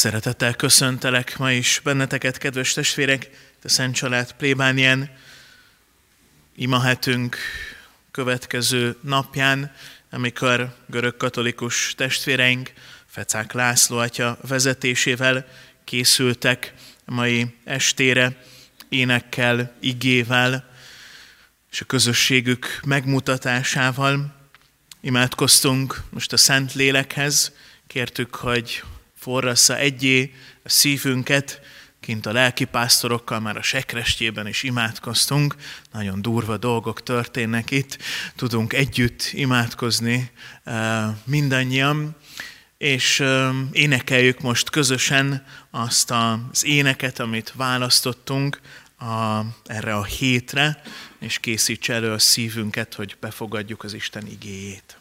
Szeretettel köszöntelek ma is benneteket, kedves testvérek, a Szent Család plébánien. Imahetünk következő napján, amikor görög-katolikus testvéreink Fecák László atya vezetésével készültek mai estére énekkel, igével és a közösségük megmutatásával. Imádkoztunk most a Szent Lélekhez, kértük, hogy forrassza egyé a szívünket, kint a lelkipásztorokkal már a sekrestjében is imádkoztunk, nagyon durva dolgok történnek itt, tudunk együtt imádkozni eh, mindannyian, és eh, énekeljük most közösen azt az éneket, amit választottunk a, erre a hétre, és készíts elő a szívünket, hogy befogadjuk az Isten igéjét.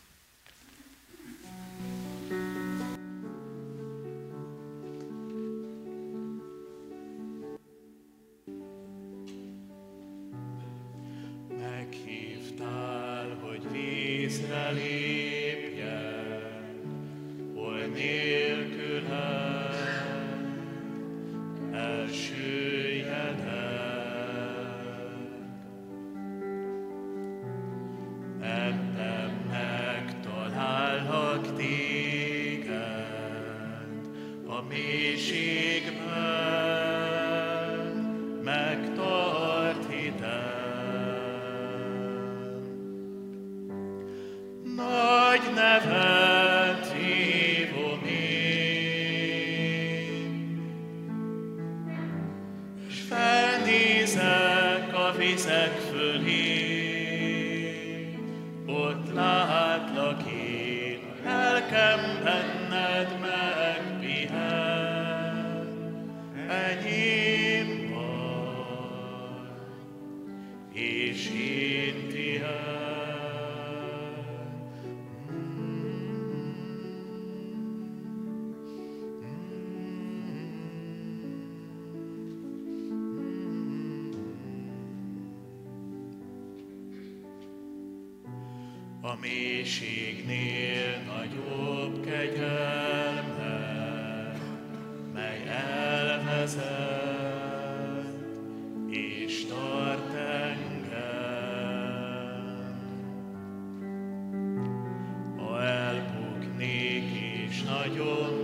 Lélek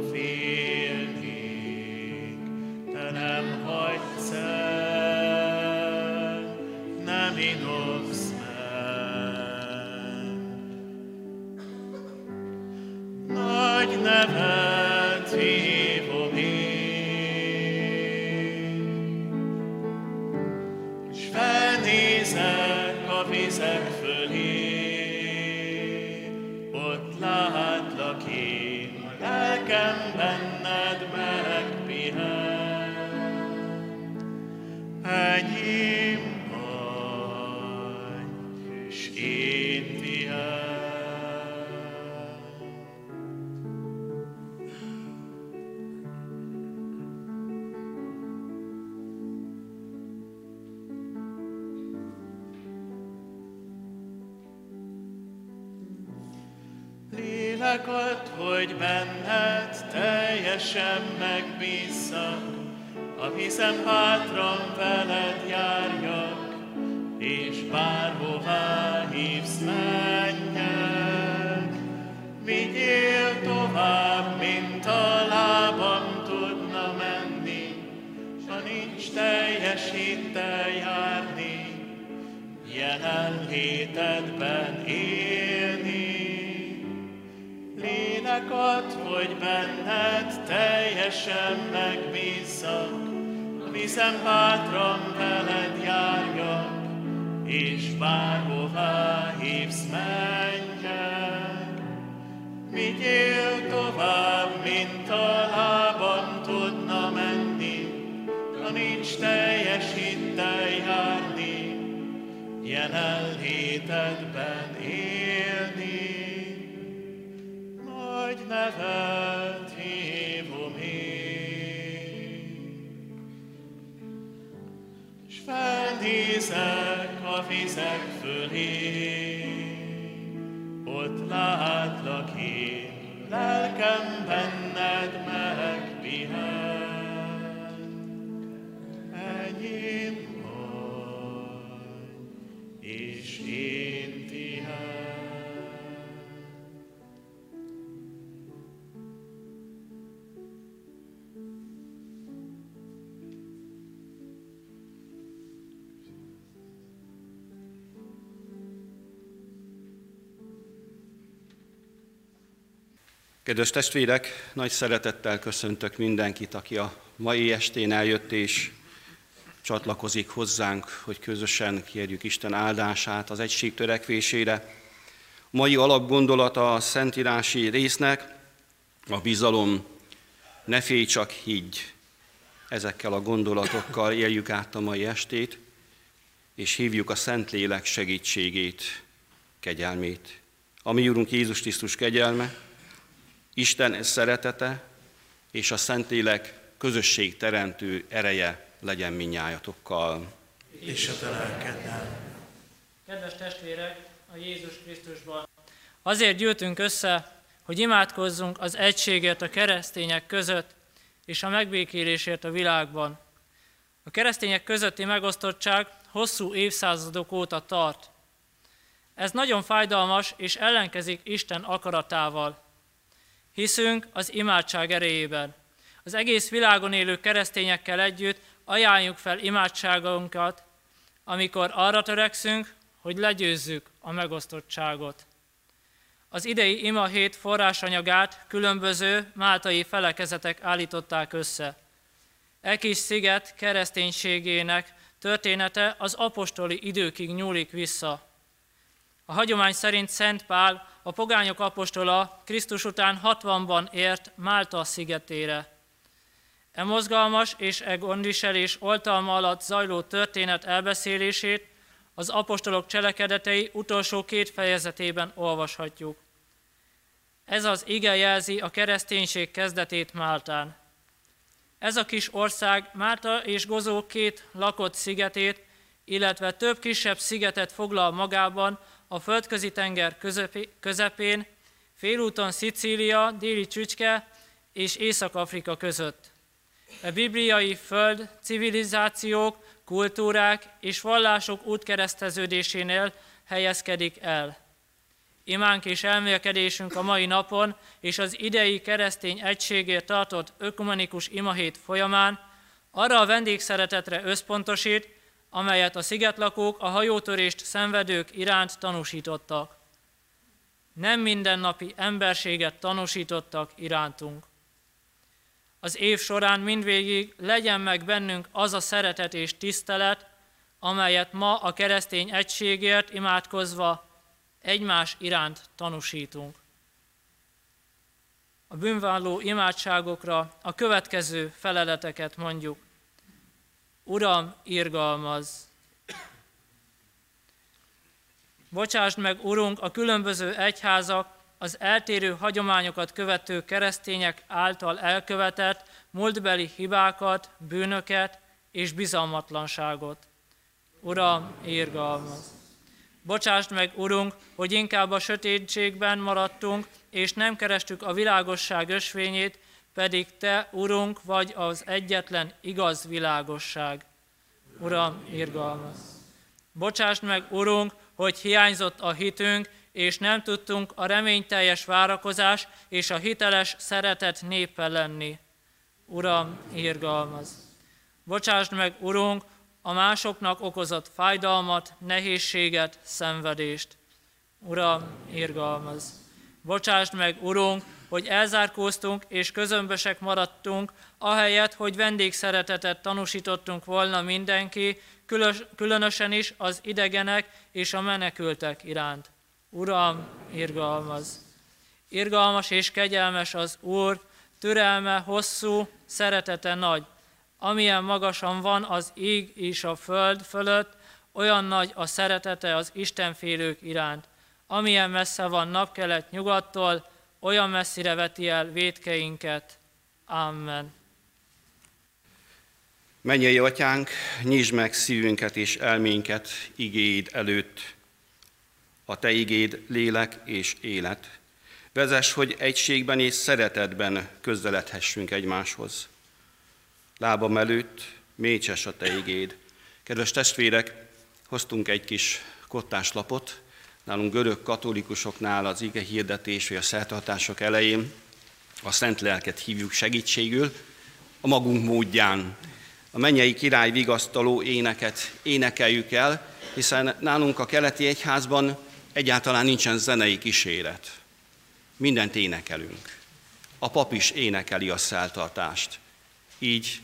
Vigyél tovább, mint a lábam tudna menni, ha nincs teljes hittel járni, jelen hétedben élni nagy nevet hívom én. S felnézek a vizek fölé, ott látlak én, lelkem benned megbízik. Kedves testvérek, nagy szeretettel köszöntök mindenkit, aki a mai estén eljött és csatlakozik hozzánk, hogy közösen kérjük Isten áldását az egység törekvésére. Mai alapgondolata a szentírási résznek a bizalom, ne félj, csak higgy. Ezekkel a gondolatokkal éljük át a mai estét, és hívjuk a Szentlélek segítségét, kegyelmét. A mi Úrunk Jézus Krisztus kegyelme, Isten szeretete és a Szentlélek közösség teremtő ereje legyen minnyájatokkal. És a te lelkeddel. Kedves testvérek, a Jézus Krisztusban. Azért gyűltünk össze, hogy imádkozzunk az egységért a keresztények között és a megbékélésért a világban. A keresztények közötti megosztottság hosszú évszázadok óta tart. Ez nagyon fájdalmas és ellenkezik Isten akaratával. Hiszünk az imádság erejében. Az egész világon élő keresztényekkel együtt ajánljuk fel imádságunkat, amikor arra törekszünk, hogy legyőzzük a megosztottságot. Az idei ima hét forrásanyagát különböző máltai felekezetek állították össze. E kis sziget kereszténységének története az apostoli időkig nyúlik vissza. A hagyomány szerint Szent Pál a pogányok apostola Krisztus után 60-ban ért Málta szigetére. E mozgalmas és e gondviselés oltalma alatt zajló történet elbeszélését az apostolok cselekedetei utolsó két fejezetében olvashatjuk. Ez az ige jelzi a kereszténység kezdetét Máltán. Ez a kis ország Málta és Gozó két lakott szigetét, illetve több kisebb szigetet foglal magában, a földközi tenger közepén, félúton Szicília, déli csücske és Észak-Afrika között. A bibliai föld civilizációk, kultúrák és vallások útkereszteződésénél helyezkedik el. Imánk és elmélkedésünk a mai napon és az idei keresztény egységért tartott ökumenikus imahét folyamán arra a vendégszeretetre összpontosít, amelyet a szigetlakók a hajótörést szenvedők iránt tanúsítottak. Nem mindennapi emberséget tanúsítottak irántunk. Az év során mindvégig legyen meg bennünk az a szeretet és tisztelet, amelyet ma a keresztény egységért imádkozva egymás iránt tanúsítunk. A bűnválló imádságokra a következő feleleteket mondjuk. Uram, irgalmaz! Bocsásd meg, Urunk, a különböző egyházak, az eltérő hagyományokat követő keresztények által elkövetett múltbeli hibákat, bűnöket és bizalmatlanságot. Uram, irgalmaz! Bocsásd meg, Urunk, hogy inkább a sötétségben maradtunk, és nem kerestük a világosság ösvényét, pedig Te, Urunk, vagy az egyetlen igaz világosság. Uram, irgalmaz! Bocsásd meg, Urunk, hogy hiányzott a hitünk, és nem tudtunk a reményteljes várakozás és a hiteles szeretet népe lenni. Uram, irgalmaz! Bocsásd meg, Urunk, a másoknak okozott fájdalmat, nehézséget, szenvedést. Uram, irgalmaz! Bocsásd meg, Urunk, hogy elzárkóztunk és közömbösek maradtunk, ahelyett, hogy vendégszeretetet tanúsítottunk volna mindenki, különösen is az idegenek és a menekültek iránt. Uram, irgalmaz! Irgalmas és kegyelmes az Úr, türelme hosszú, szeretete nagy. Amilyen magasan van az ég és a föld fölött, olyan nagy a szeretete az Istenfélők iránt. Amilyen messze van napkelet nyugattól, olyan messzire veti el védkeinket. Amen. Mennyei atyánk, nyisd meg szívünket és elménket igéd előtt. A te igéd lélek és élet. Vezess, hogy egységben és szeretetben közeledhessünk egymáshoz. Lábam előtt mécses a te igéd. Kedves testvérek, hoztunk egy kis kottáslapot, nálunk görög katolikusoknál az ige hirdetés vagy a szertartások elején a Szent Lelket hívjuk segítségül, a magunk módján. A mennyei király vigasztaló éneket énekeljük el, hiszen nálunk a keleti egyházban egyáltalán nincsen zenei kíséret. Mindent énekelünk. A pap is énekeli a szeltartást. Így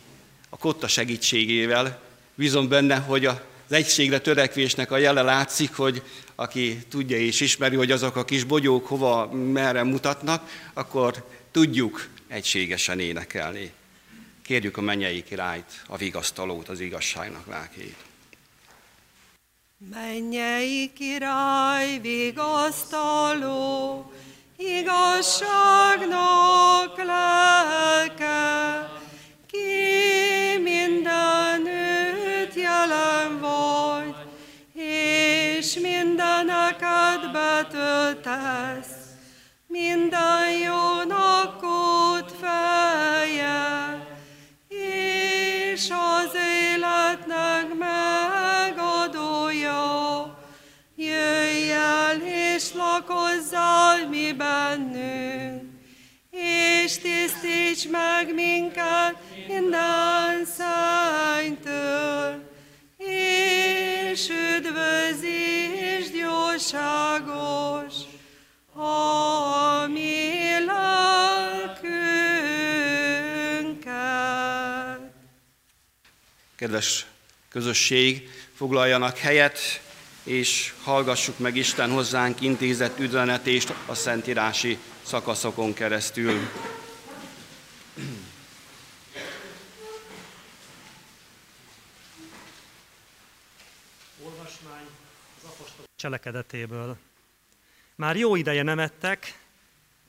a kotta segítségével bízom benne, hogy az egységre törekvésnek a jele látszik, hogy aki tudja és ismeri, hogy azok a kis bogyók hova, merre mutatnak, akkor tudjuk egységesen énekelni. Kérjük a mennyei királyt, a vigasztalót, az igazságnak lelkét. Mennyei király, vigasztaló, igazságnak lelke, ki mindenütt jelen vagy, és mindeneket betöltesz, minden jónak út feje, és az életnek megadója. Jöjj el és lakozzál mi bennünk, és tisztíts meg minket minden szánytől, és üdvözítsd jóságos, a mi lelkünket. Kedves közösség, foglaljanak helyet, és hallgassuk meg Isten hozzánk intézett üzenetést a szentírási szakaszokon keresztül. Olvasmány az apostol cselekedetéből. Már jó ideje nem ettek,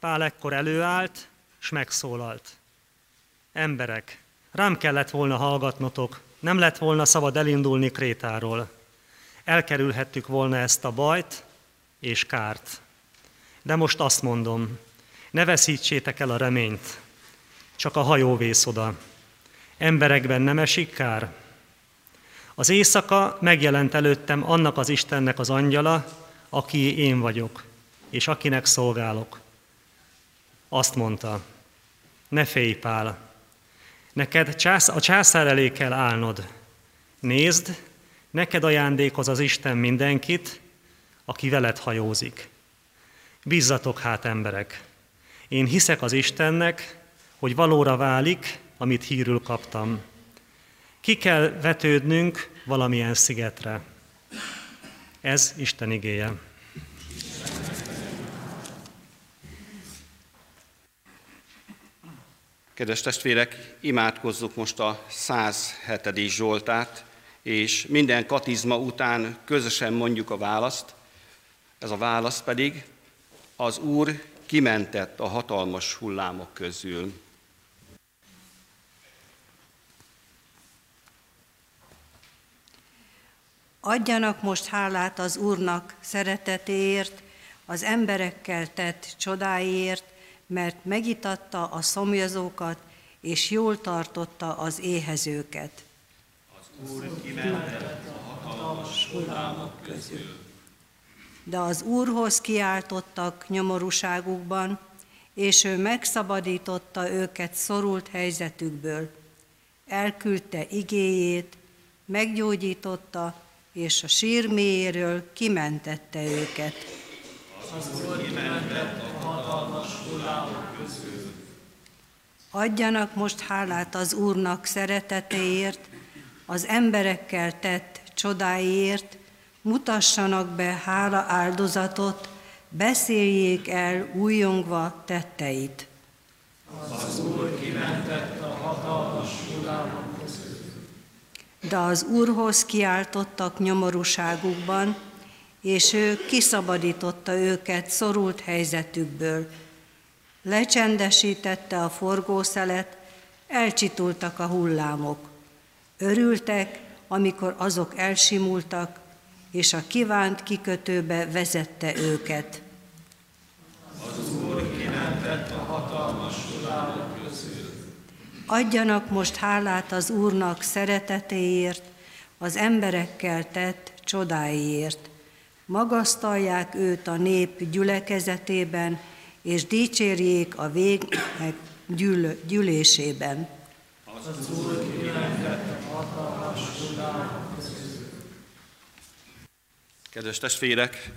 Pál ekkor előállt, s megszólalt. Emberek, rám kellett volna hallgatnotok, nem lett volna szabad elindulni Krétáról. Elkerülhettük volna ezt a bajt és kárt. De most azt mondom, ne veszítsétek el a reményt, csak a hajó vész oda. Emberekben nem esik kár? Az éjszaka megjelent előttem annak az Istennek az angyala, aki én vagyok, és akinek szolgálok. Azt mondta, ne félj, Pál, neked a császár elé kell állnod. Nézd, neked ajándékoz az Isten mindenkit, aki veled hajózik. Bízzatok hát, emberek! Én hiszek az Istennek, hogy valóra válik, amit hírül kaptam. Ki kell vetődnünk valamilyen szigetre. Ez Isten igéje. Kedves testvérek, imádkozzuk most a 107. Zsoltát, és minden katizma után közösen mondjuk a választ. Ez a válasz pedig, az Úr kimentett a hatalmas hullámok közül. Adjanak most hálát az Úrnak szeretetéért, az emberekkel tett csodáiért, mert megitatta a szomjazókat, és jól tartotta az éhezőket. Az Úr kimentett a hatalmas hullámok közül. De az Úrhoz kiáltottak nyomorúságukban, és ő megszabadította őket szorult helyzetükből. Elküldte igéjét, meggyógyította, és a sír mélyéről kimentette őket. Az Úr kimentett a hatalmas hullámok közül. Adjanak most hálát az Úrnak szeretetéért, az emberekkel tett csodáiért, mutassanak be hála áldozatot, beszéljék el újongva tetteit. Az Úr kimentett a hatalmas hullámok. De az Úrhoz kiáltottak nyomorúságukban, és ő kiszabadította őket szorult helyzetükből. Lecsendesítette a forgószelet, elcsitultak a hullámok. Örültek, amikor azok elsimultak, és a kívánt kikötőbe vezette őket. Az Úr adjanak most hálát az Úrnak szeretetéért, az emberekkel tett csodáiért. Magasztalják őt a nép gyülekezetében, és dicsérjék a végek gyűl- gyűlésében. Az Úr Kedves testvérek,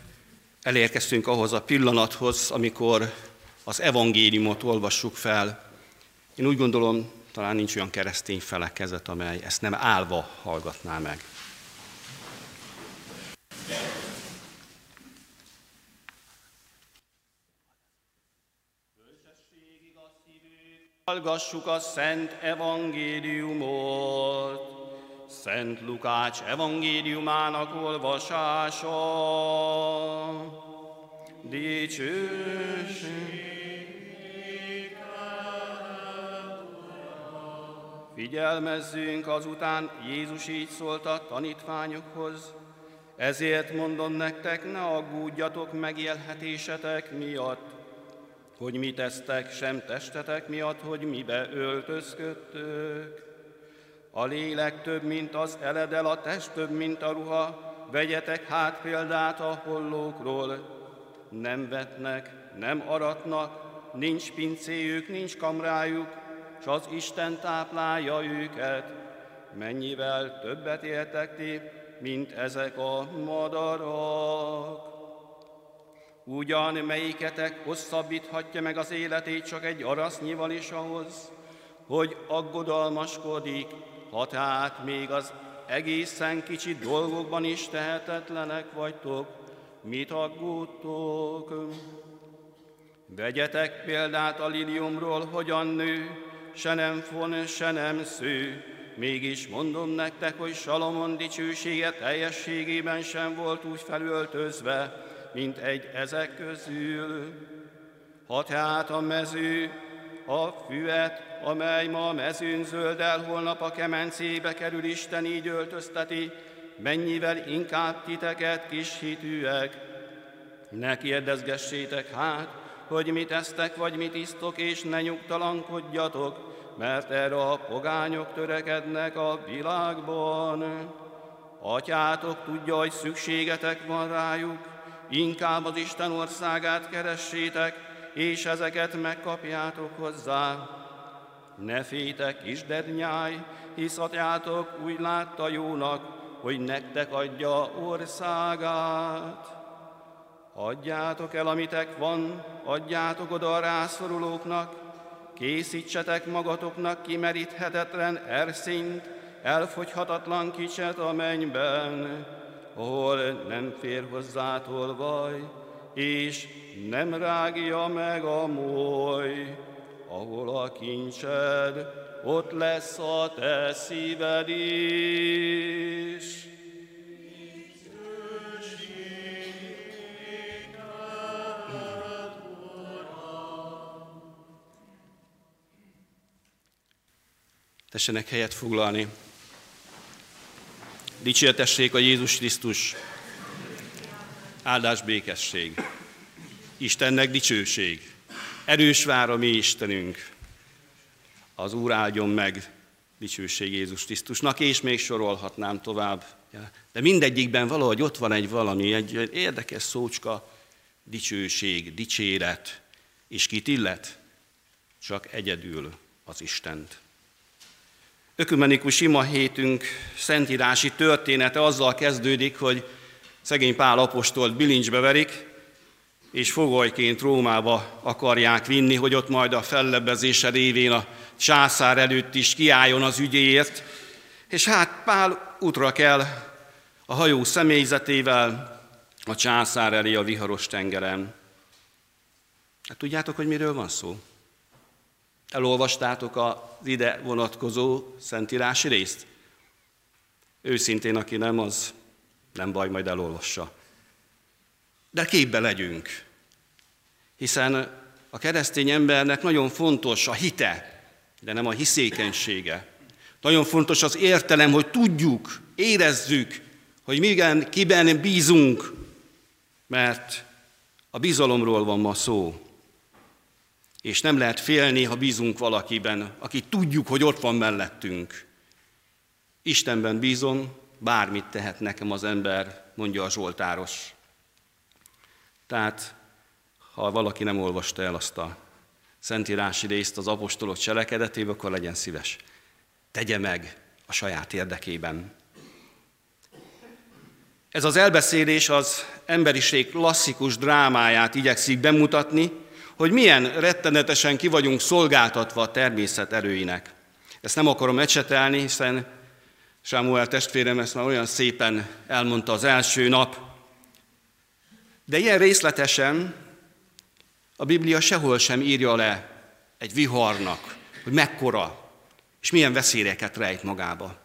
elérkeztünk ahhoz a pillanathoz, amikor az evangéliumot olvassuk fel. Én úgy gondolom, talán nincs olyan keresztény felekezet, amely ezt nem állva hallgatná meg. Hallgassuk a Szent Evangéliumot. Szent Lukács evangéliumának olvasása. Dicsőség. Figyelmezzünk azután, Jézus így szólt a tanítványokhoz, ezért mondom nektek, ne aggódjatok megélhetésetek miatt, hogy mit tesztek, sem testetek miatt, hogy mibe öltözködtök. A lélek több, mint az eledel, a test több, mint a ruha, vegyetek hát példát a hollókról. Nem vetnek, nem aratnak, nincs pincéjük, nincs kamrájuk, s az Isten táplálja őket. Mennyivel többet éltek ti, mint ezek a madarak. Ugyan melyiketek hosszabbíthatja meg az életét csak egy arasznyival is ahhoz, hogy aggodalmaskodik, ha tehát még az egészen kicsi dolgokban is tehetetlenek vagytok, mit aggódtok? Vegyetek példát a liliumról, hogyan nő, se nem fon, se nem sző. Mégis mondom nektek, hogy Salomon dicsősége teljességében sem volt úgy felöltözve, mint egy ezek közül. Ha tehát a mező a füvet, amely ma a mezőn zöldel, holnap a kemencébe kerül, Isten így öltözteti, mennyivel inkább titeket kis hitűek. Ne kérdezgessétek hát, hogy mit esztek, vagy mit isztok, és ne nyugtalankodjatok, mert erre a pogányok törekednek a világban. Atyátok tudja, hogy szükségetek van rájuk, inkább az Isten országát keressétek, és ezeket megkapjátok hozzá. Ne fétek, kisdednyáj, hisz atyátok úgy látta jónak, hogy nektek adja országát. Adjátok el, amitek van, adjátok oda a rászorulóknak, készítsetek magatoknak kimeríthetetlen erszint, elfogyhatatlan kicset a mennyben, ahol nem fér hozzá tolvaj, és nem rágja meg a moly, ahol a kincsed, ott lesz a te szíved is. Tessenek helyet foglalni. Dicsértessék a Jézus Krisztus. Áldás békesség. Istennek dicsőség. Erős vár a mi Istenünk. Az Úr áldjon meg dicsőség Jézus Krisztusnak, és még sorolhatnám tovább. De mindegyikben valahogy ott van egy valami, egy érdekes szócska, dicsőség, dicséret. És kit illet? Csak egyedül az Istent. Ökumenikus ima hétünk szentírási története azzal kezdődik, hogy szegény Pál apostolt bilincsbe verik, és fogolyként Rómába akarják vinni, hogy ott majd a fellebbezése révén a császár előtt is kiálljon az ügyéért. És hát Pál útra kell a hajó személyzetével a császár elé a viharos tengeren. Hát tudjátok, hogy miről van szó? Elolvastátok az ide vonatkozó szentírási részt? Őszintén, aki nem, az nem baj, majd elolvassa. De képbe legyünk, hiszen a keresztény embernek nagyon fontos a hite, de nem a hiszékenysége. Nagyon fontos az értelem, hogy tudjuk, érezzük, hogy migen, kiben bízunk, mert a bizalomról van ma szó. És nem lehet félni, ha bízunk valakiben, aki tudjuk, hogy ott van mellettünk. Istenben bízom, bármit tehet nekem az ember, mondja a Zsoltáros. Tehát, ha valaki nem olvasta el azt a szentírási részt az apostolok cselekedetében, akkor legyen szíves. Tegye meg a saját érdekében. Ez az elbeszélés az emberiség klasszikus drámáját igyekszik bemutatni, hogy milyen rettenetesen ki vagyunk szolgáltatva a természet erőinek. Ezt nem akarom ecsetelni, hiszen Sámuel testvérem ezt már olyan szépen elmondta az első nap. De ilyen részletesen a Biblia sehol sem írja le egy viharnak, hogy mekkora és milyen veszélyeket rejt magába.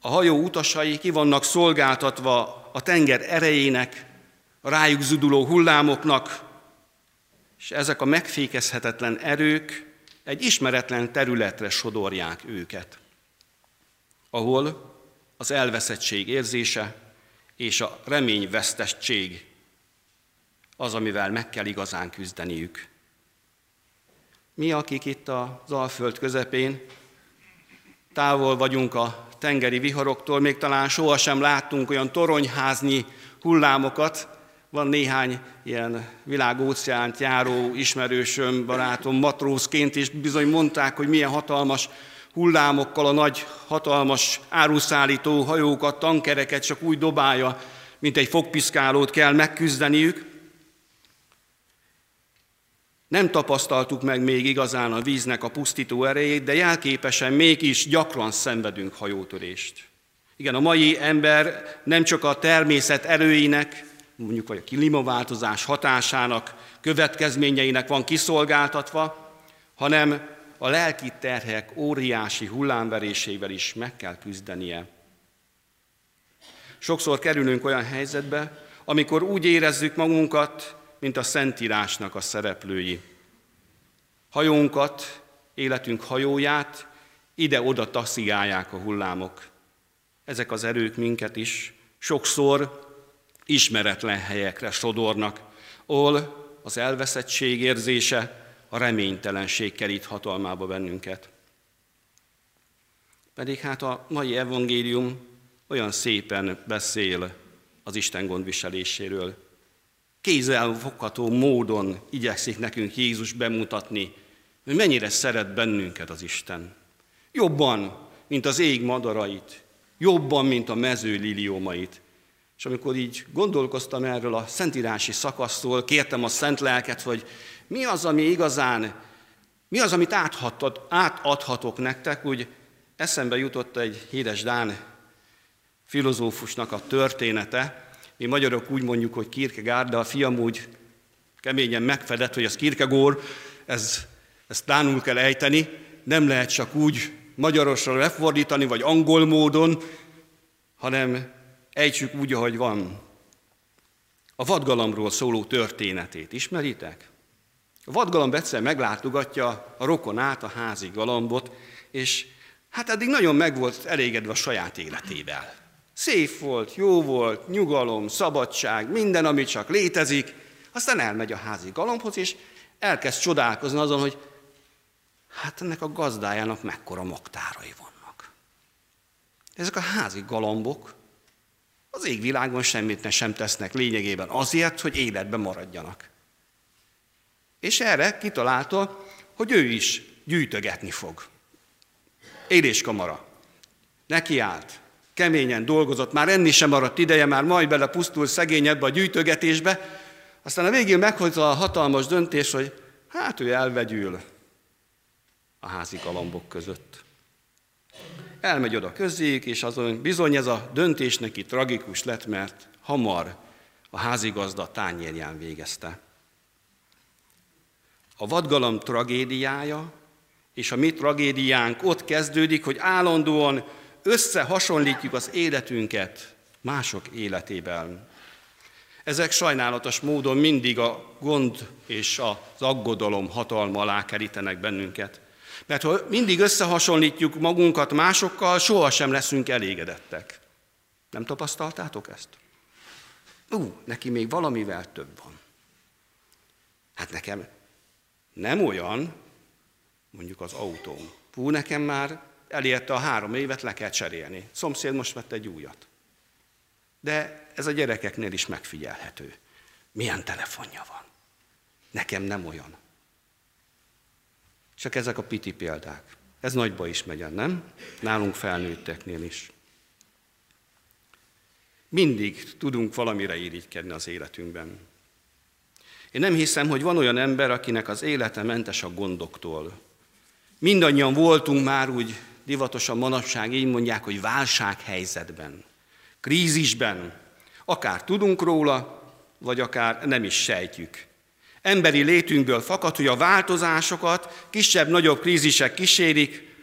A hajó utasai ki vannak szolgáltatva a tenger erejének, a rájuk zuduló hullámoknak, és ezek a megfékezhetetlen erők egy ismeretlen területre sodorják őket, ahol az elveszettség érzése és a reményvesztettség az, amivel meg kell igazán küzdeniük. Mi, akik itt az Alföld közepén távol vagyunk a tengeri viharoktól, még talán sohasem láttunk olyan toronyháznyi hullámokat, van néhány ilyen világóceánt járó ismerősöm, barátom, matrózként, és bizony mondták, hogy milyen hatalmas hullámokkal a nagy, hatalmas áruszállító hajókat, tankereket csak úgy dobálja, mint egy fogpiszkálót kell megküzdeniük. Nem tapasztaltuk meg még igazán a víznek a pusztító erejét, de jelképesen mégis gyakran szenvedünk hajótörést. Igen, a mai ember nem csak a természet erőinek, mondjuk vagy a klímaváltozás hatásának, következményeinek van kiszolgáltatva, hanem a lelki terhek óriási hullámverésével is meg kell küzdenie. Sokszor kerülünk olyan helyzetbe, amikor úgy érezzük magunkat, mint a Szentírásnak a szereplői. Hajónkat, életünk hajóját ide-oda taszigálják a hullámok. Ezek az erők minket is sokszor ismeretlen helyekre sodornak, ahol az elveszettség érzése, a reménytelenség kerít hatalmába bennünket. Pedig hát a mai evangélium olyan szépen beszél az Isten gondviseléséről. Kézzelfogható módon igyekszik nekünk Jézus bemutatni, hogy mennyire szeret bennünket az Isten. Jobban, mint az ég madarait, jobban, mint a mező liliómait, és amikor így gondolkoztam erről a szentírási szakasztól, kértem a szent lelket, hogy mi az, ami igazán, mi az, amit átadhatok nektek, úgy eszembe jutott egy híres Dán filozófusnak a története. Mi magyarok úgy mondjuk, hogy Kierkegaard, de a fiam úgy keményen megfedett, hogy az Kierkegaard, ez, ezt Dánul kell ejteni, nem lehet csak úgy magyarosra lefordítani, vagy angol módon, hanem ejtsük úgy, ahogy van. A vadgalomról szóló történetét ismeritek? A vadgalamb egyszer meglátogatja a rokonát, a házi galambot, és hát eddig nagyon meg volt elégedve a saját életével. Szép volt, jó volt, nyugalom, szabadság, minden, ami csak létezik. Aztán elmegy a házi galambhoz, és elkezd csodálkozni azon, hogy hát ennek a gazdájának mekkora magtárai vannak. Ezek a házi galambok az égvilágon semmit ne sem tesznek lényegében azért, hogy életben maradjanak. És erre kitalálta, hogy ő is gyűjtögetni fog. Éléskamara. Neki állt. Keményen dolgozott, már enni sem maradt ideje, már majd bele pusztul szegény ebbe a gyűjtögetésbe. Aztán a végén meghozta a hatalmas döntés, hogy hát ő elvegyül a házi galambok között elmegy oda közéjük, és azon bizony ez a döntés neki tragikus lett, mert hamar a házigazda tányérján végezte. A vadgalom tragédiája és a mi tragédiánk ott kezdődik, hogy állandóan összehasonlítjuk az életünket mások életével. Ezek sajnálatos módon mindig a gond és az aggodalom hatalma alá kerítenek bennünket. Mert ha mindig összehasonlítjuk magunkat másokkal, sohasem leszünk elégedettek. Nem tapasztaltátok ezt? Ú, neki még valamivel több van. Hát nekem Nem olyan, mondjuk az autóm. Hú, nekem már elérte a három évet, le kell cserélni. Szomszéd most vett egy újat. De ez a gyerekeknél is megfigyelhető. Milyen telefonja van? Nekem nem olyan. Csak ezek a piti példák. Ez nagyba is megyen, nem? Nálunk felnőtteknél is. Mindig tudunk valamire irigykedni az életünkben. Én nem hiszem, hogy van olyan ember, akinek az élete mentes a gondoktól. Mindannyian voltunk már úgy divatosan manapság így mondják, hogy válsághelyzetben, krízisben, akár tudunk róla, vagy akár nem is sejtjük. Emberi létünkből fakad, hogy a változásokat kisebb-nagyobb krízisek kísérik,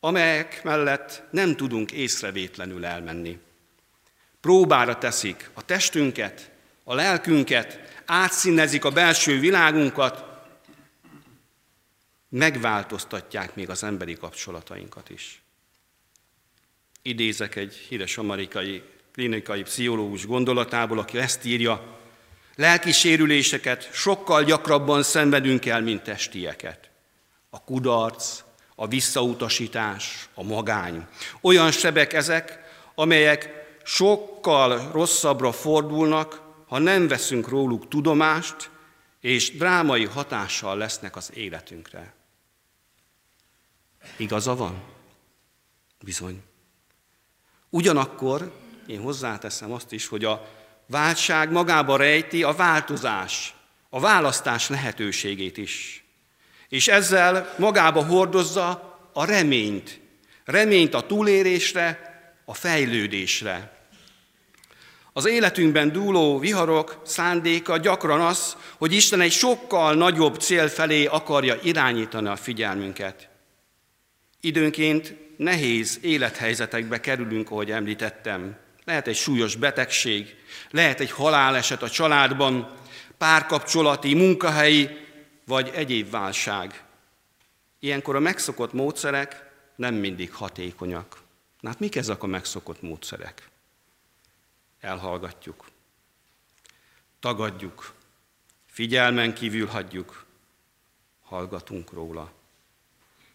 amelyek mellett nem tudunk észrevétlenül elmenni. Próbára teszik a testünket, a lelkünket, átszínezik a belső világunkat, megváltoztatják még az emberi kapcsolatainkat is. Idézek egy híres amerikai klinikai pszichológus gondolatából, aki ezt írja, lelki sérüléseket sokkal gyakrabban szenvedünk el, mint testieket. A kudarc, a visszautasítás, a magány. Olyan sebek ezek, amelyek sokkal rosszabbra fordulnak, ha nem veszünk róluk tudomást, és drámai hatással lesznek az életünkre. Igaza van? Bizony. Ugyanakkor én hozzáteszem azt is, hogy a váltság magába rejti a változás, a választás lehetőségét is. És ezzel magába hordozza a reményt. Reményt a túlérésre, a fejlődésre. Az életünkben dúló viharok szándéka gyakran az, hogy Isten egy sokkal nagyobb cél felé akarja irányítani a figyelmünket. Időnként nehéz élethelyzetekbe kerülünk, ahogy említettem. Lehet egy súlyos betegség, lehet egy haláleset a családban, párkapcsolati, munkahelyi vagy egyéb válság. Ilyenkor a megszokott módszerek nem mindig hatékonyak. Na hát mik ezek a megszokott módszerek? Elhallgatjuk, tagadjuk, figyelmen kívül hagyjuk, hallgatunk róla.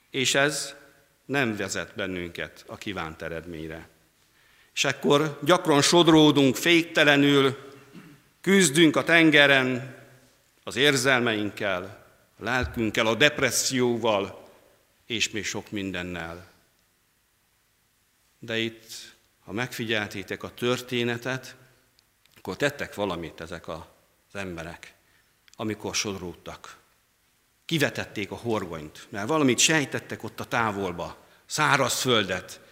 És ez nem vezet bennünket a kívánt eredményre. És ekkor gyakran sodródunk féktelenül, küzdünk a tengeren az érzelmeinkkel, a lelkünkkel, a depresszióval, és még sok mindennel. De itt, ha megfigyeltétek a történetet, akkor tettek valamit ezek az emberek, amikor sodródtak. Kivetették a horgonyt, mert valamit sejtettek ott a távolba, száraz földet.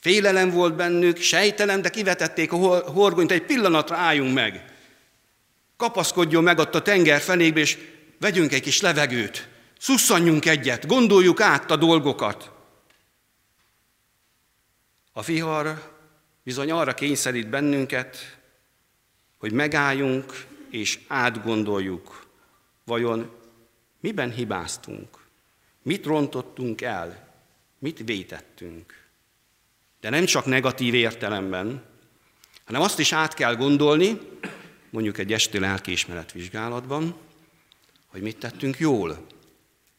Félelem volt bennük, sejtelem, de kivetették a horgonyt, egy pillanatra álljunk meg. Kapaszkodjon meg ott a tenger fenékbe, és vegyünk egy kis levegőt. Szusszanjunk egyet, gondoljuk át a dolgokat. A vihar bizony arra kényszerít bennünket, hogy megálljunk és átgondoljuk, vajon miben hibáztunk, mit rontottunk el, mit vétettünk. De nem csak negatív értelemben, hanem azt is át kell gondolni, mondjuk egy esti lelkiismeret vizsgálatban, hogy mit tettünk jól,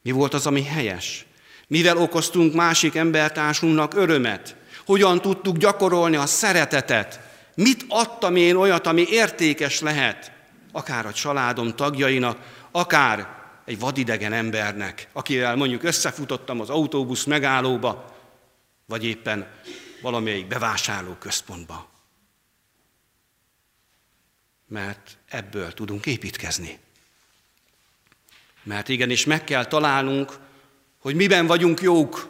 mi volt az, ami helyes, mivel okoztunk másik embertársunknak örömet, hogyan tudtuk gyakorolni a szeretetet, mit adtam én olyat, ami értékes lehet, akár a családom tagjainak, akár egy vadidegen embernek, akivel mondjuk összefutottam az autóbusz megállóba, vagy éppen valamelyik bevásárló központba. Mert ebből tudunk építkezni. Mert igenis meg kell találnunk, hogy miben vagyunk jók,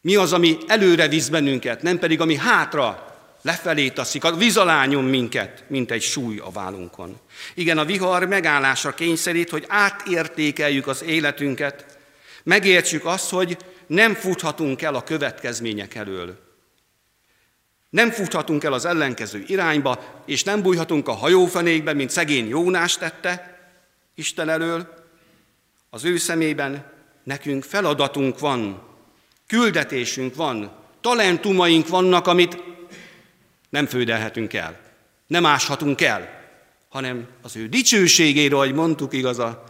mi az, ami előre visz bennünket, nem pedig ami hátra, lefelé taszik, a vizalányon minket, mint egy súly a vállunkon. Igen, a vihar megállásra kényszerít, hogy átértékeljük az életünket, megértsük azt, hogy nem futhatunk el a következmények elől. Nem futhatunk el az ellenkező irányba, és nem bújhatunk a hajófenékbe, mint szegény Jónás tette Isten elől. Az ő szemében nekünk feladatunk van, Küldetésünk van, talentumaink vannak, amit nem fődelhetünk el, nem áshatunk el, hanem az ő dicsőségére, ahogy mondtuk igaz a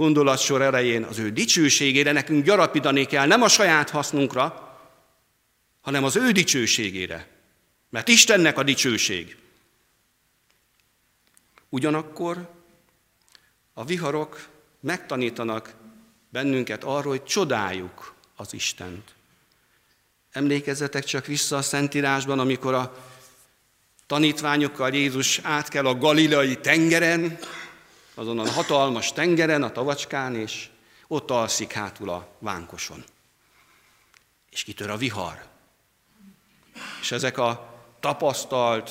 gondolatsor elején az ő dicsőségére nekünk gyarapítani kell, nem a saját hasznunkra, hanem az ő dicsőségére. Mert Istennek a dicsőség. Ugyanakkor a viharok megtanítanak bennünket arról, hogy csodáljuk az Istent. Emlékezzetek csak vissza a Szentírásban, amikor a tanítványokkal Jézus átkel a galileai tengeren, azon a hatalmas tengeren, a tavacskán, és ott alszik hátul a vánkoson. És kitör a vihar. És ezek a tapasztalt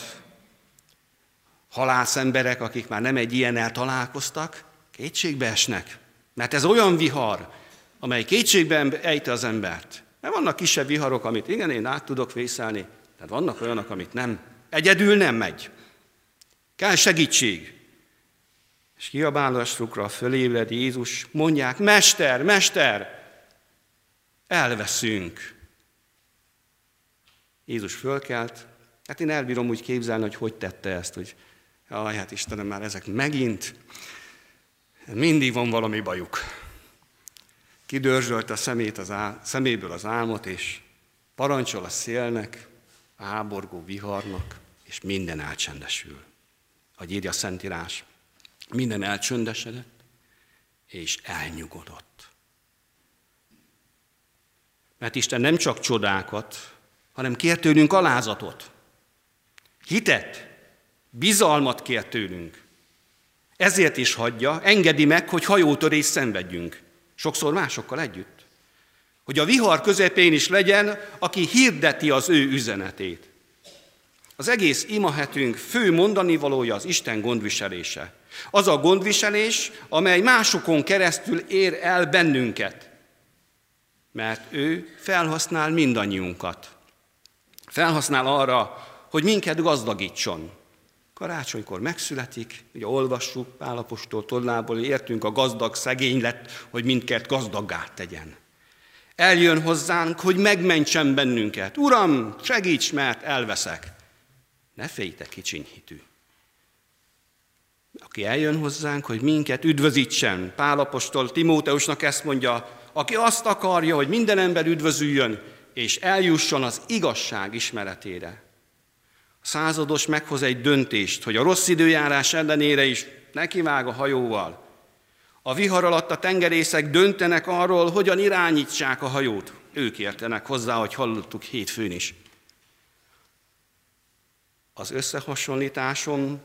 halász emberek, akik már nem egy ilyennel találkoztak, kétségbe esnek. Mert ez olyan vihar, amely kétségben ejti az embert. Mert vannak kisebb viharok, amit igen, én át tudok vészelni, tehát vannak olyanok, amit nem. Egyedül nem megy. Kell segítség. És kiabálásukra fölébred Jézus, mondják, Mester, Mester, elveszünk. Jézus fölkelt, hát én elbírom úgy képzelni, hogy hogy tette ezt, hogy jaj, hát Istenem, már ezek megint, mindig van valami bajuk. Kidörzsölt a szemét az á, szeméből az álmot, és parancsol a szélnek, a háborgó viharnak, és minden elcsendesül. Ahogy írja a Szentírás, minden elcsöndesedett, és elnyugodott. Mert Isten nem csak csodákat, hanem kér tőlünk alázatot, hitet, bizalmat kér tőlünk. Ezért is hagyja, engedi meg, hogy hajótörést szenvedjünk. Sokszor másokkal együtt. Hogy a vihar közepén is legyen, aki hirdeti az ő üzenetét. Az egész imahetünk fő mondani valója az Isten gondviselése. Az a gondviselés, amely másokon keresztül ér el bennünket. Mert ő felhasznál mindannyiunkat. Felhasznál arra, hogy minket gazdagítson. Karácsonykor megszületik, ugye olvassuk Pálapostól tollából, értünk a gazdag szegény lett, hogy mindkét gazdaggá tegyen. Eljön hozzánk, hogy megmentsen bennünket. Uram, segíts, mert elveszek. Ne félj, kicsiny hitű. Aki eljön hozzánk, hogy minket üdvözítsen. Pálapostól Timóteusnak ezt mondja, aki azt akarja, hogy minden ember üdvözüljön, és eljusson az igazság ismeretére. A százados meghoz egy döntést, hogy a rossz időjárás ellenére is nekivág a hajóval. A vihar alatt a tengerészek döntenek arról, hogyan irányítsák a hajót. Ők értenek hozzá, hogy hallottuk hétfőn is. Az összehasonlításon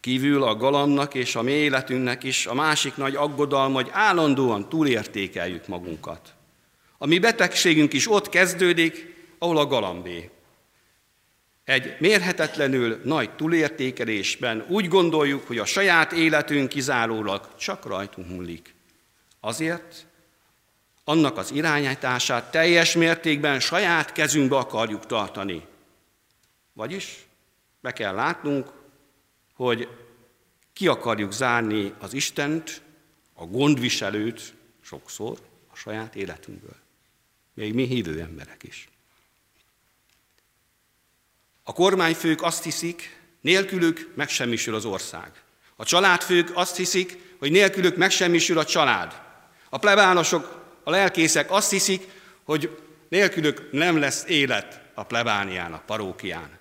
kívül a galamnak és a mi életünknek is a másik nagy aggodalma, hogy állandóan túlértékeljük magunkat. A mi betegségünk is ott kezdődik, ahol a galambé. Egy mérhetetlenül nagy túlértékelésben úgy gondoljuk, hogy a saját életünk kizárólag csak rajtunk múlik. Azért annak az irányítását teljes mértékben saját kezünkbe akarjuk tartani. Vagyis be kell látnunk, hogy ki akarjuk zárni az Istent, a gondviselőt sokszor a saját életünkből. Még mi hívő emberek is. A kormányfők azt hiszik, nélkülük megsemmisül az ország. A családfők azt hiszik, hogy nélkülük megsemmisül a család. A plebánosok, a lelkészek azt hiszik, hogy nélkülük nem lesz élet a plebánián, a parókián.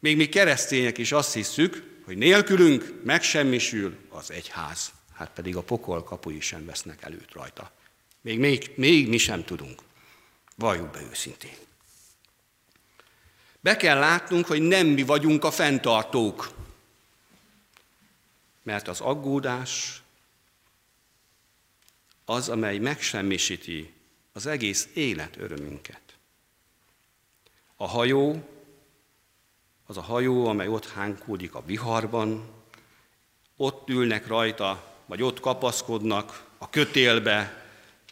Még mi keresztények is azt hiszük, hogy nélkülünk megsemmisül az egyház. Hát pedig a pokol kapui sem vesznek előtt rajta. Még, még, még mi sem tudunk. Valljuk be őszintén. Be kell látnunk, hogy nem mi vagyunk a fenntartók. Mert az aggódás az, amely megsemmisíti az egész élet örömünket. A hajó, az a hajó, amely ott hánkódik a viharban, ott ülnek rajta, vagy ott kapaszkodnak a kötélbe,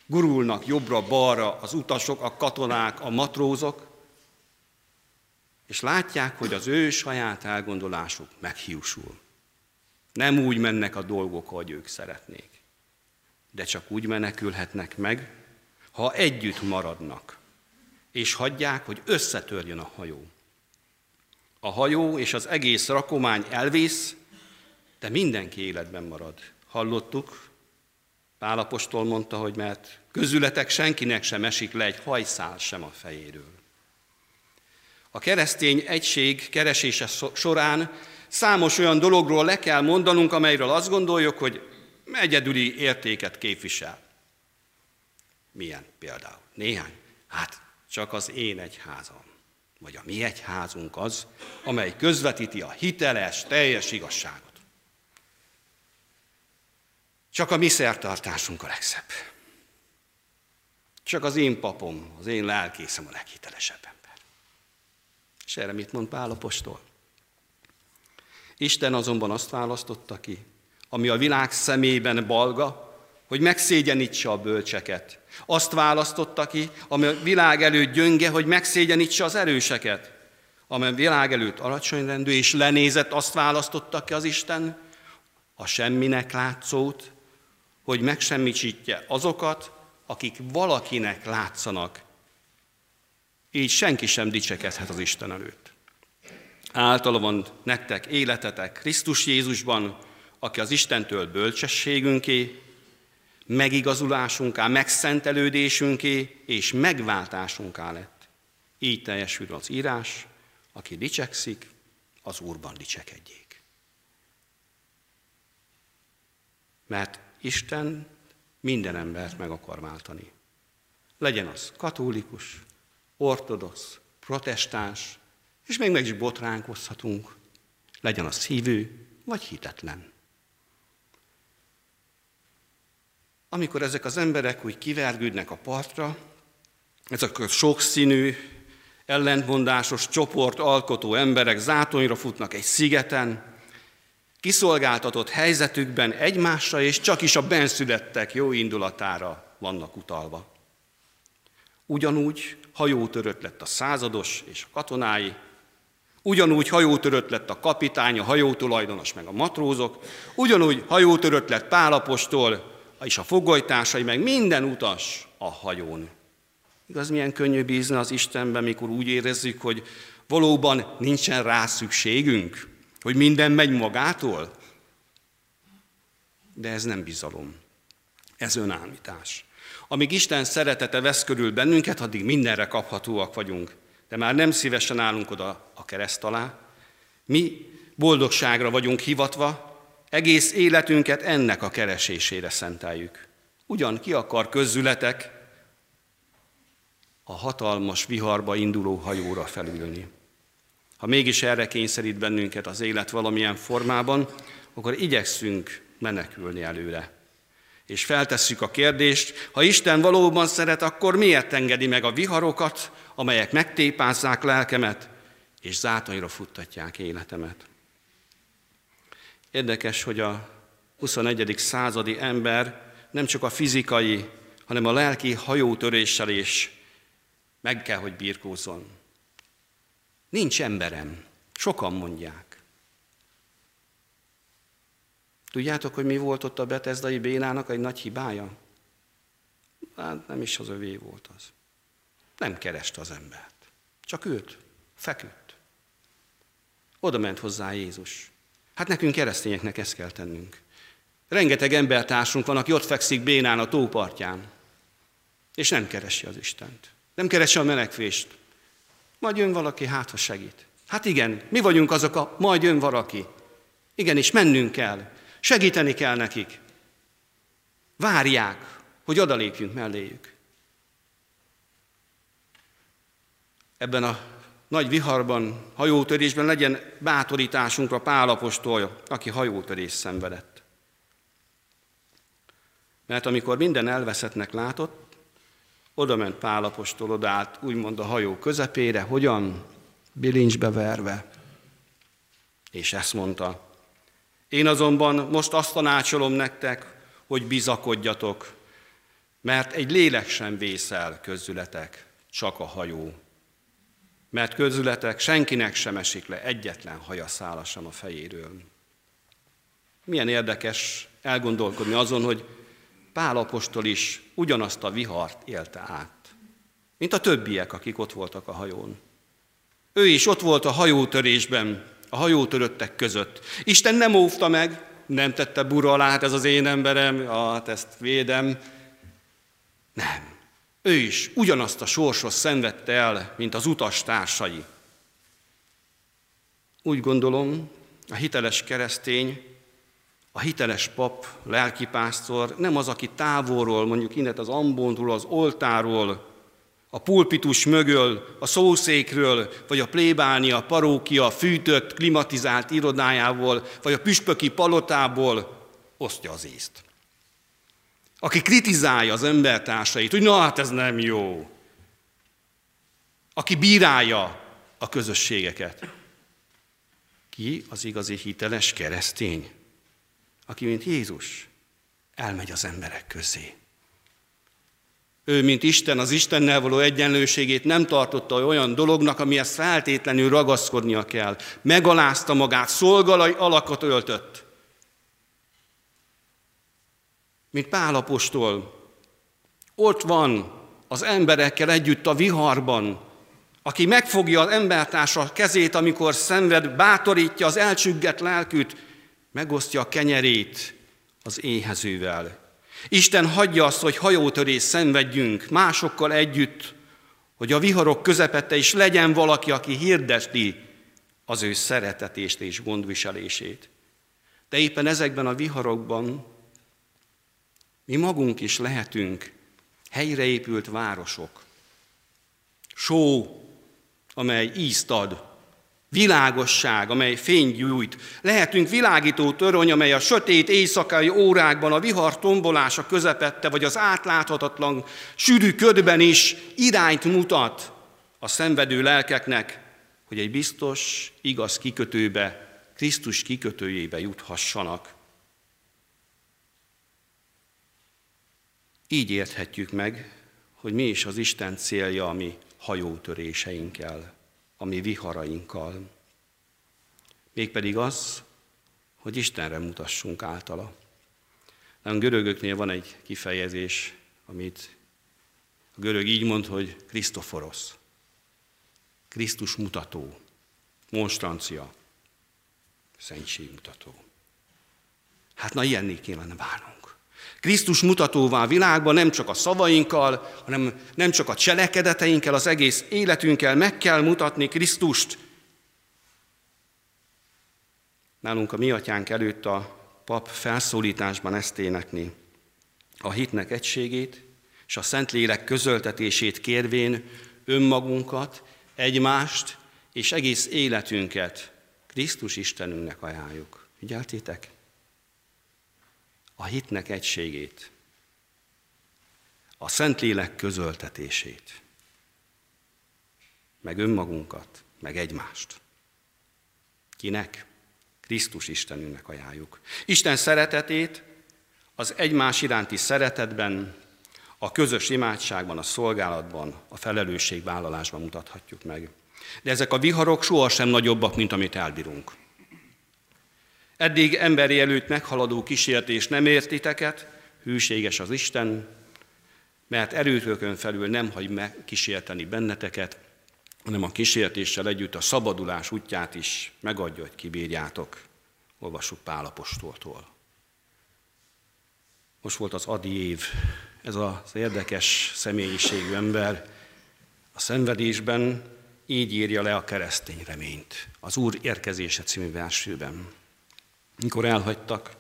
gurulnak jobbra-balra az utasok, a katonák, a matrózok, és látják, hogy az ő saját elgondolásuk meghiúsul. Nem úgy mennek a dolgok, ahogy ők szeretnék, de csak úgy menekülhetnek meg, ha együtt maradnak, és hagyják, hogy összetörjön a hajó. A hajó és az egész rakomány elvész, de mindenki életben marad. Hallottuk, Pálapostól mondta, hogy mert közületek senkinek sem esik le egy hajszál sem a fejéről. A keresztény egység keresése során számos olyan dologról le kell mondanunk, amelyről azt gondoljuk, hogy egyedüli értéket képvisel. Milyen például? Néhány. Hát csak az én egyházam, vagy a mi egyházunk az, amely közvetíti a hiteles, teljes igazságot. Csak a mi szertartásunk a legszebb. Csak az én papom, az én lelkészem a leghitelesebb ember. És erre mit mond Pál apostol? Isten azonban azt választotta ki, ami a világ szemében balga, hogy megszégyenítse a bölcseket. Azt választotta ki, ami a világ előtt gyönge, hogy megszégyenítse az erőseket. Ami a világ előtt alacsonyrendű és lenézett, azt választotta ki az Isten, a semminek látszót, hogy megsemmisítje azokat, akik valakinek látszanak. Így senki sem dicsekedhet az Isten előtt. Általa van nektek életetek Krisztus Jézusban, aki az Istentől bölcsességünké, megigazulásunká, megszentelődésünké és megváltásunká lett. Így teljesül az írás, aki dicsekszik, az Úrban dicsekedjék. Mert Isten minden embert meg akar váltani. Legyen az katolikus, ortodox, protestáns, és még meg is botránkozhatunk. Legyen az hívő, vagy hitetlen. Amikor ezek az emberek úgy kivergődnek a partra, ezek a sokszínű, ellentmondásos csoport alkotó emberek zátonyra futnak egy szigeten, kiszolgáltatott helyzetükben egymásra és csak is a benszülettek jó indulatára vannak utalva. Ugyanúgy hajótörött lett a százados és a katonái, ugyanúgy hajótörött lett a kapitány, a hajótulajdonos meg a matrózok, ugyanúgy hajótörött lett Pálapostól és a fogolytársai, meg minden utas a hajón. Igaz, milyen könnyű bízni az Istenben, mikor úgy érezzük, hogy valóban nincsen rá szükségünk? Hogy minden megy magától? De ez nem bizalom. Ez önállítás. Amíg Isten szeretete vesz körül bennünket, addig mindenre kaphatóak vagyunk. De már nem szívesen állunk oda a kereszt alá. Mi boldogságra vagyunk hivatva, egész életünket ennek a keresésére szenteljük. Ugyan ki akar közületek a hatalmas viharba induló hajóra felülni. Ha mégis erre kényszerít bennünket az élet valamilyen formában, akkor igyekszünk menekülni előre. És feltesszük a kérdést, ha Isten valóban szeret, akkor miért engedi meg a viharokat, amelyek megtépázzák lelkemet, és zátonyra futtatják életemet. Érdekes, hogy a 21. századi ember nem csak a fizikai, hanem a lelki hajótöréssel is meg kell, hogy birkózzon. Nincs emberem. Sokan mondják. Tudjátok, hogy mi volt ott a Betezdai Bénának egy nagy hibája? Hát nem is az övé volt az. Nem kereste az embert. Csak őt. Feküdt. Oda ment hozzá Jézus. Hát nekünk keresztényeknek ezt kell tennünk. Rengeteg embertársunk van, aki ott fekszik bénán a tópartján, és nem keresi az Istent. Nem keresi a menekvést. Majd jön valaki, hát ha segít. Hát igen, mi vagyunk azok a majd jön valaki. Igenis, mennünk kell. Segíteni kell nekik. Várják, hogy odalépjünk melléjük. Ebben a nagy viharban, hajótörésben legyen bátorításunkra Pálapostól, aki hajótörés szenvedett. Mert amikor minden elveszettnek látott, oda ment Pálapostól, odállt úgymond a hajó közepére, hogyan? Bilincsbe verve. És ezt mondta, én azonban most azt tanácsolom nektek, hogy bizakodjatok, mert egy lélek sem vészel közületek, csak a hajó mert közületek senkinek sem esik le egyetlen hajaszála sem a fejéről. Milyen érdekes elgondolkodni azon, hogy Pál apostol is ugyanazt a vihart élte át, mint a többiek, akik ott voltak a hajón. Ő is ott volt a hajótörésben, a hajótöröttek között. Isten nem óvta meg, nem tette bura alá, hát ez az én emberem, hát ezt védem. Nem. Ő is ugyanazt a sorsos szenvedte el, mint az utas társai. Úgy gondolom, a hiteles keresztény, a hiteles pap, lelkipásztor nem az, aki távolról, mondjuk innen az ambontról, az oltáról, a pulpitus mögöl, a szószékről, vagy a plébánia, parókia fűtött, klimatizált irodájából, vagy a püspöki palotából osztja az észt. Aki kritizálja az embertársait, hogy na hát ez nem jó. Aki bírálja a közösségeket. Ki az igazi hiteles keresztény? Aki, mint Jézus, elmegy az emberek közé. Ő, mint Isten, az Istennel való egyenlőségét nem tartotta olyan dolognak, amihez feltétlenül ragaszkodnia kell. Megalázta magát, szolgalai alakot öltött. Mint Pálapostól, ott van az emberekkel együtt a viharban, aki megfogja az embertársa kezét, amikor szenved, bátorítja az elcsüggett lelkűt, megosztja a kenyerét az éhezővel. Isten hagyja azt, hogy hajótörés szenvedjünk másokkal együtt, hogy a viharok közepette is legyen valaki, aki hirdeti az ő szeretetést és gondviselését. De éppen ezekben a viharokban mi magunk is lehetünk helyreépült városok. Só, amely ízt ad, Világosság, amely fény gyújt. Lehetünk világító töröny, amely a sötét éjszakai órákban, a vihar tombolása közepette, vagy az átláthatatlan sűrű ködben is irányt mutat a szenvedő lelkeknek, hogy egy biztos, igaz kikötőbe, Krisztus kikötőjébe juthassanak. Így érthetjük meg, hogy mi is az Isten célja a mi hajótöréseinkkel a mi viharainkkal. Mégpedig az, hogy Istenre mutassunk általa. A görögöknél van egy kifejezés, amit a görög így mond, hogy Krisztoforosz. Krisztus mutató, monstrancia, szentségmutató. Hát na ilyenné kéne válnunk. Krisztus mutatóvá a világban nem csak a szavainkkal, hanem nem csak a cselekedeteinkkel, az egész életünkkel meg kell mutatni Krisztust. Nálunk a mi atyánk előtt a pap felszólításban ezt énekni. A hitnek egységét és a Szentlélek közöltetését kérvén önmagunkat, egymást és egész életünket Krisztus Istenünknek ajánljuk. Figyeltétek? A hitnek egységét, a Szentlélek közöltetését, meg önmagunkat, meg egymást. Kinek? Krisztus Istenünknek ajánljuk. Isten szeretetét az egymás iránti szeretetben, a közös imádságban, a szolgálatban, a felelősségvállalásban mutathatjuk meg. De ezek a viharok sohasem nagyobbak, mint amit elbírunk. Eddig emberi előtt meghaladó kísértés nem értiteket, hűséges az Isten, mert erőtökön felül nem hagy megkísérteni benneteket, hanem a kísértéssel együtt a szabadulás útját is megadja, hogy kibírjátok. Olvassuk Pálapostoltól. Most volt az Adi év, ez az érdekes személyiségű ember a szenvedésben így írja le a keresztény reményt. Az Úr érkezése című versőben mikor elhagytak,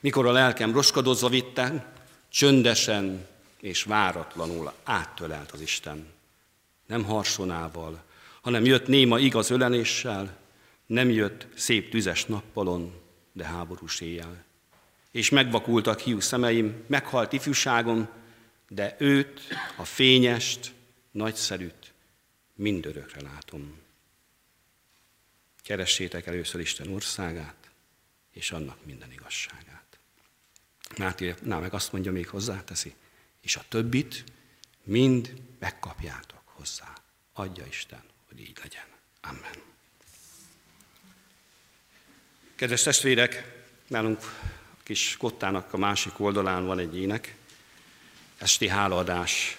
mikor a lelkem roskadozva vitte, csöndesen és váratlanul áttölelt az Isten. Nem harsonával, hanem jött néma igaz ölenéssel, nem jött szép tüzes nappalon, de háborús éjjel. És megvakultak hiú szemeim, meghalt ifjúságom, de őt, a fényest, nagyszerűt mindörökre látom. Keressétek először Isten országát, és annak minden igazságát. Máté na, meg azt mondja, még hozzáteszi, és a többit mind megkapjátok hozzá. Adja Isten, hogy így legyen. Amen. Kedves testvérek, nálunk a kis kottának a másik oldalán van egy ének, esti hálaadás.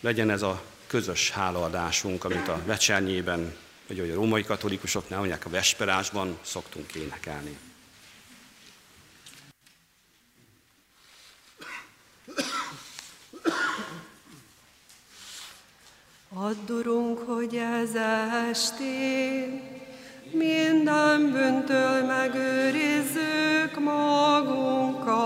Legyen ez a közös hálaadásunk, amit a vecsernyében, vagy a római katolikusoknál mondják, a vesperásban szoktunk énekelni. Add, Urunk, hogy ez estén minden bűntől megőrizzük magunkat.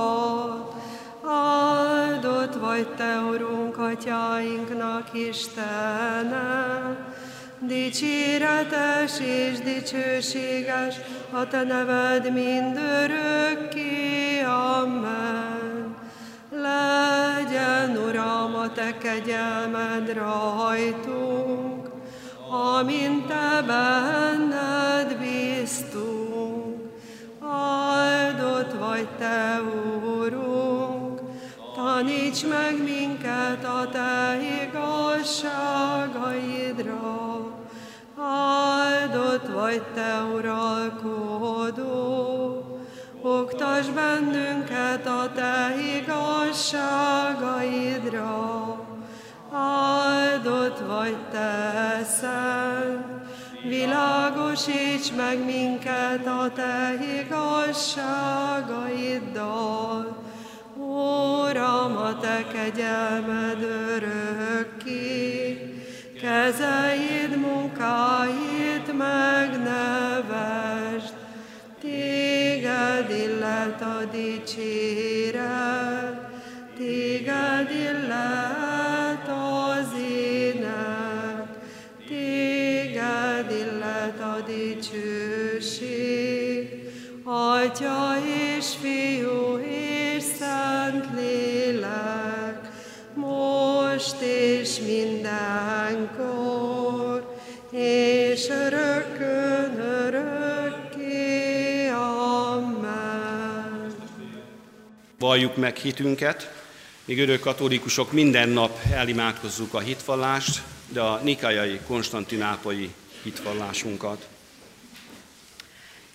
Áldott vagy Te, Urunk, atyáinknak Istene, dicséretes és dicsőséges a Te neved mindörökké. Te kegyelmed rajtunk, amint Te benned bíztunk. Áldott vagy Te, Úrunk, taníts meg minket a Te igazságaidra. Áldott vagy Te, uralkodó, oktasd bennünket a Te igazságaidra. Áldott vagy Te, Szent, világosíts meg minket a Te igazságaiddal. Uram, a Te kegyelmed örökké, kezeid munkáit megnevesd, téged illet a dicséret, téged az ének, téged a dicsőség, Atya és Fiú és Szent most és mindenkor, és örökkön örökké. Amen. Meg hitünket, mi görög katolikusok minden nap elimádkozzuk a hitvallást, de a nikajai konstantinápolyi hitvallásunkat.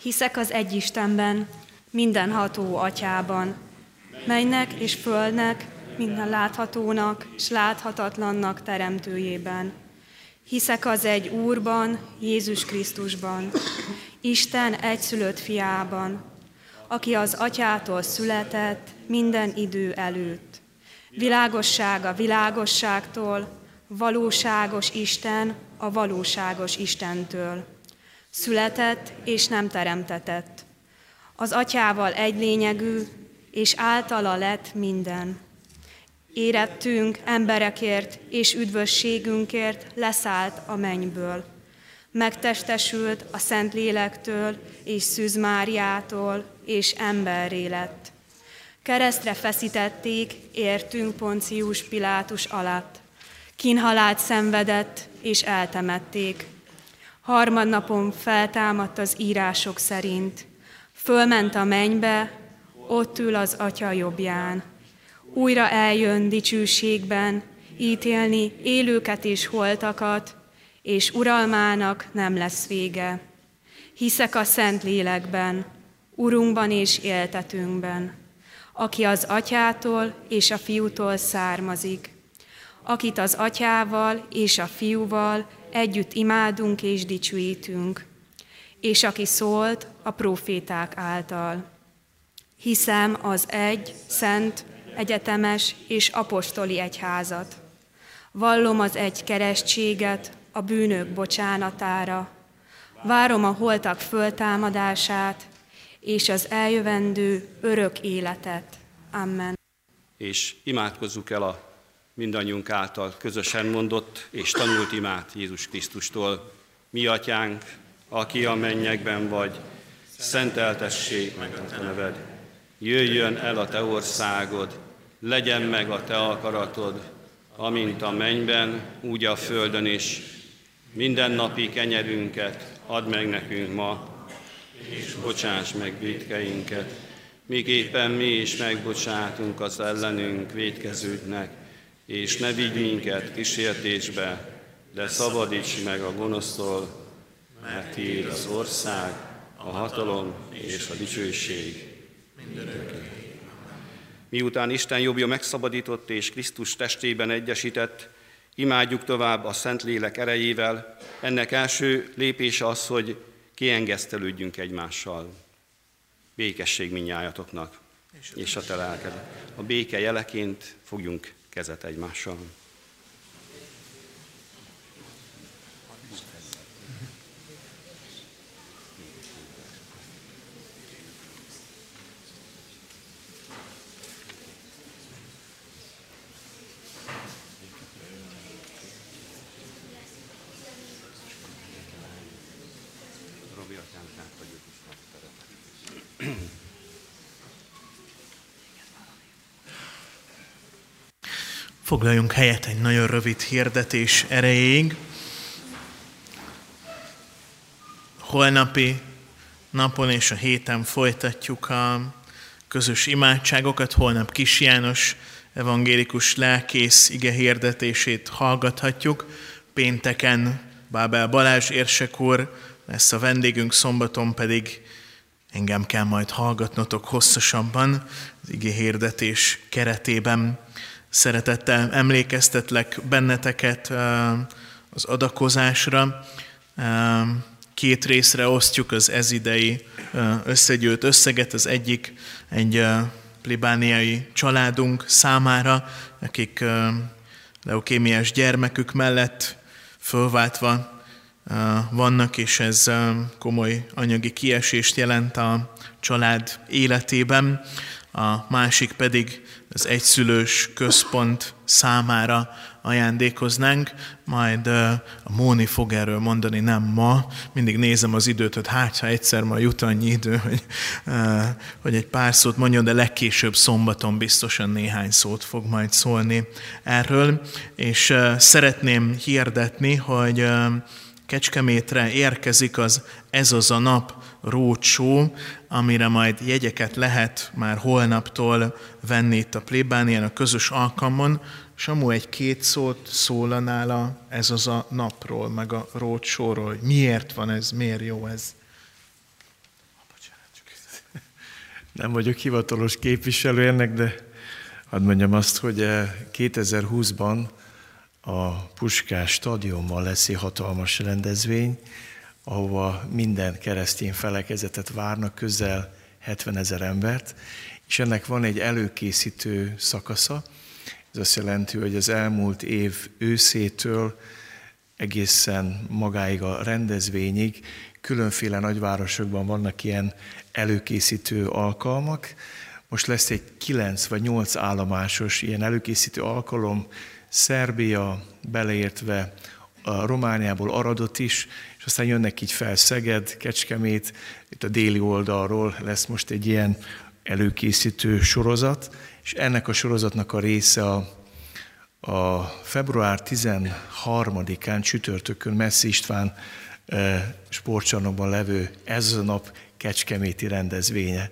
Hiszek az egy Istenben, mindenható atyában, melynek és földnek, minden láthatónak és láthatatlannak teremtőjében. Hiszek az egy Úrban, Jézus Krisztusban, Isten egyszülött fiában, aki az atyától született minden idő előtt. Világosság a világosságtól, valóságos Isten a valóságos Istentől. Született és nem teremtetett. Az atyával egy lényegű, és általa lett minden. Érettünk emberekért és üdvösségünkért leszállt a mennyből. Megtestesült a Szent Lélektől és Szűz Máriától, és emberré lett. Keresztre feszítették, értünk Poncius Pilátus alatt. Kínhalált szenvedett, és eltemették. Harmadnapon feltámadt az írások szerint. Fölment a mennybe, ott ül az atya jobbján. Újra eljön dicsőségben, ítélni élőket és holtakat, és uralmának nem lesz vége. Hiszek a Szent Lélekben, Urunkban és éltetünkben, aki az atyától és a fiútól származik, akit az atyával és a fiúval együtt imádunk és dicsőítünk, és aki szólt a proféták által. Hiszem az egy, szent, egyetemes és apostoli egyházat. Vallom az egy keresztséget a bűnök bocsánatára. Várom a holtak föltámadását és az eljövendő örök életet. Amen. És imádkozzuk el a mindannyiunk által közösen mondott és tanult imát Jézus Krisztustól. Mi atyánk, aki a mennyekben vagy, szenteltessék meg a te neved. Jöjjön el a te országod, legyen meg a te akaratod, amint a mennyben, úgy a földön is. Minden napi kenyerünket add meg nekünk ma, és bocsáss meg védkeinket, miképpen mi is megbocsátunk az ellenünk védkezőknek, és ne vigy minket kísértésbe, de szabadíts meg a gonosztól, mert tiéd az ország, a hatalom és a dicsőség mindörökké. Miután Isten jobbja megszabadított és Krisztus testében egyesített, imádjuk tovább a Szentlélek erejével. Ennek első lépése az, hogy kiengesztelődjünk egymással. Békesség minnyájatoknak és a te lelked. A béke jeleként fogjunk kezet egymással. Foglaljunk helyet egy nagyon rövid hirdetés erejéig. Holnapi napon és a héten folytatjuk a közös imádságokat. Holnap Kis János evangélikus lelkész ige hirdetését hallgathatjuk. Pénteken Bábel Balázs érsek úr lesz a vendégünk, szombaton pedig engem kell majd hallgatnotok hosszasabban az ige hirdetés keretében. Szeretettel emlékeztetlek benneteket az adakozásra. Két részre osztjuk az ezidei összegyűlt összeget. Az egyik egy plibániai családunk számára, akik leukémiás gyermekük mellett fölváltva vannak, és ez komoly anyagi kiesést jelent a család életében. A másik pedig az egyszülős központ számára ajándékoznánk, majd a Móni fog erről mondani, nem ma. Mindig nézem az időt, hogy hát, ha egyszer ma jut annyi idő, hogy, hogy egy pár szót mondjon, de legkésőbb szombaton biztosan néhány szót fog majd szólni erről. És szeretném hirdetni, hogy Kecskemétre érkezik az Ez az a nap rócsó, amire majd jegyeket lehet már holnaptól venni itt a plébánián, a közös alkalmon. Samu egy-két szót szólanál a Ez az a napról, meg a rócsóról, hogy miért van ez, miért jó ez. Nem vagyok hivatalos képviselő ennek, de hadd mondjam azt, hogy 2020-ban eh, a Puskás stadionban lesz egy hatalmas rendezvény, ahova minden keresztény felekezetet várnak, közel 70 ezer embert, és ennek van egy előkészítő szakasza. Ez azt jelenti, hogy az elmúlt év őszétől egészen magáig a rendezvényig különféle nagyvárosokban vannak ilyen előkészítő alkalmak. Most lesz egy kilenc vagy nyolc állomásos ilyen előkészítő alkalom, Szerbia beleértve a Romániából Aradot is, és aztán jönnek így fel Szeged, Kecskemét, itt a déli oldalról lesz most egy ilyen előkészítő sorozat, és ennek a sorozatnak a része a, a február 13-án csütörtökön Messzi István e, sportcsarnokban levő ez a nap kecskeméti rendezvénye.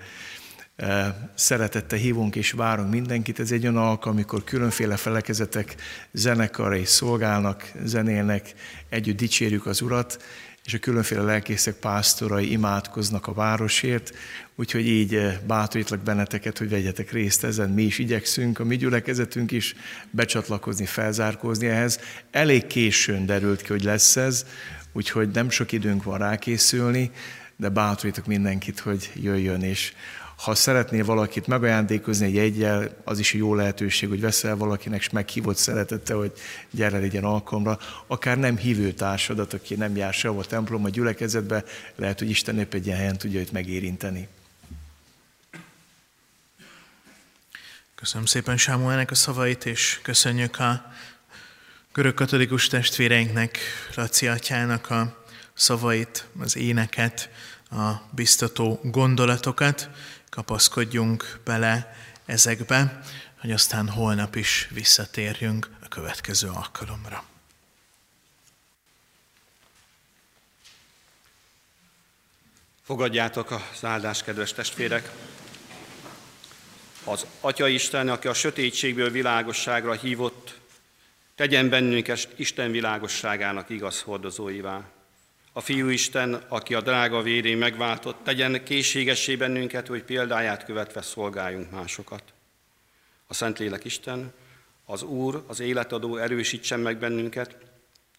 Szeretette hívunk és várunk mindenkit. Ez egy olyan alkalom, amikor különféle felekezetek zenekarai szolgálnak, zenélnek, együtt dicsérjük az Urat, és a különféle lelkészek, pásztorai imádkoznak a városért, úgyhogy így bátorítlak benneteket, hogy vegyetek részt ezen. Mi is igyekszünk, a mi gyülekezetünk is becsatlakozni, felzárkózni ehhez. Elég későn derült ki, hogy lesz ez, úgyhogy nem sok időnk van rákészülni, de bátorítok mindenkit, hogy jöjjön, és ha szeretnél valakit megajándékozni egy egyel, az is jó lehetőség, hogy veszel valakinek, és meghívott szeretette, hogy gyere legyen alkalomra. Akár nem hívő társadat, aki nem jár sehol a templom, a gyülekezetbe, lehet, hogy Isten épp egy ilyen helyen tudja őt megérinteni. Köszönöm szépen Sámuelnek a szavait, és köszönjük a görög katolikus testvéreinknek, Laci atyának a szavait, az éneket, a biztató gondolatokat kapaszkodjunk bele ezekbe, hogy aztán holnap is visszatérjünk a következő alkalomra. Fogadjátok az áldást, kedves testvérek! Az Atya Isten, aki a sötétségből világosságra hívott, tegyen bennünket Isten világosságának igaz hordozóivá a Fiú Isten, aki a drága vérén megváltott, tegyen készségessé bennünket, hogy példáját követve szolgáljunk másokat. A Szentlélek Isten, az Úr, az életadó erősítsen meg bennünket,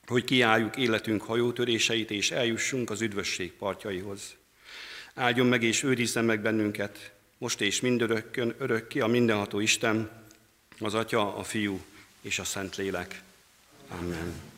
hogy kiálljuk életünk hajótöréseit, és eljussunk az üdvösség partjaihoz. Áldjon meg és őrizzen meg bennünket, most és mindörökkön, örökké a mindenható Isten, az Atya, a Fiú és a Szentlélek. Amen.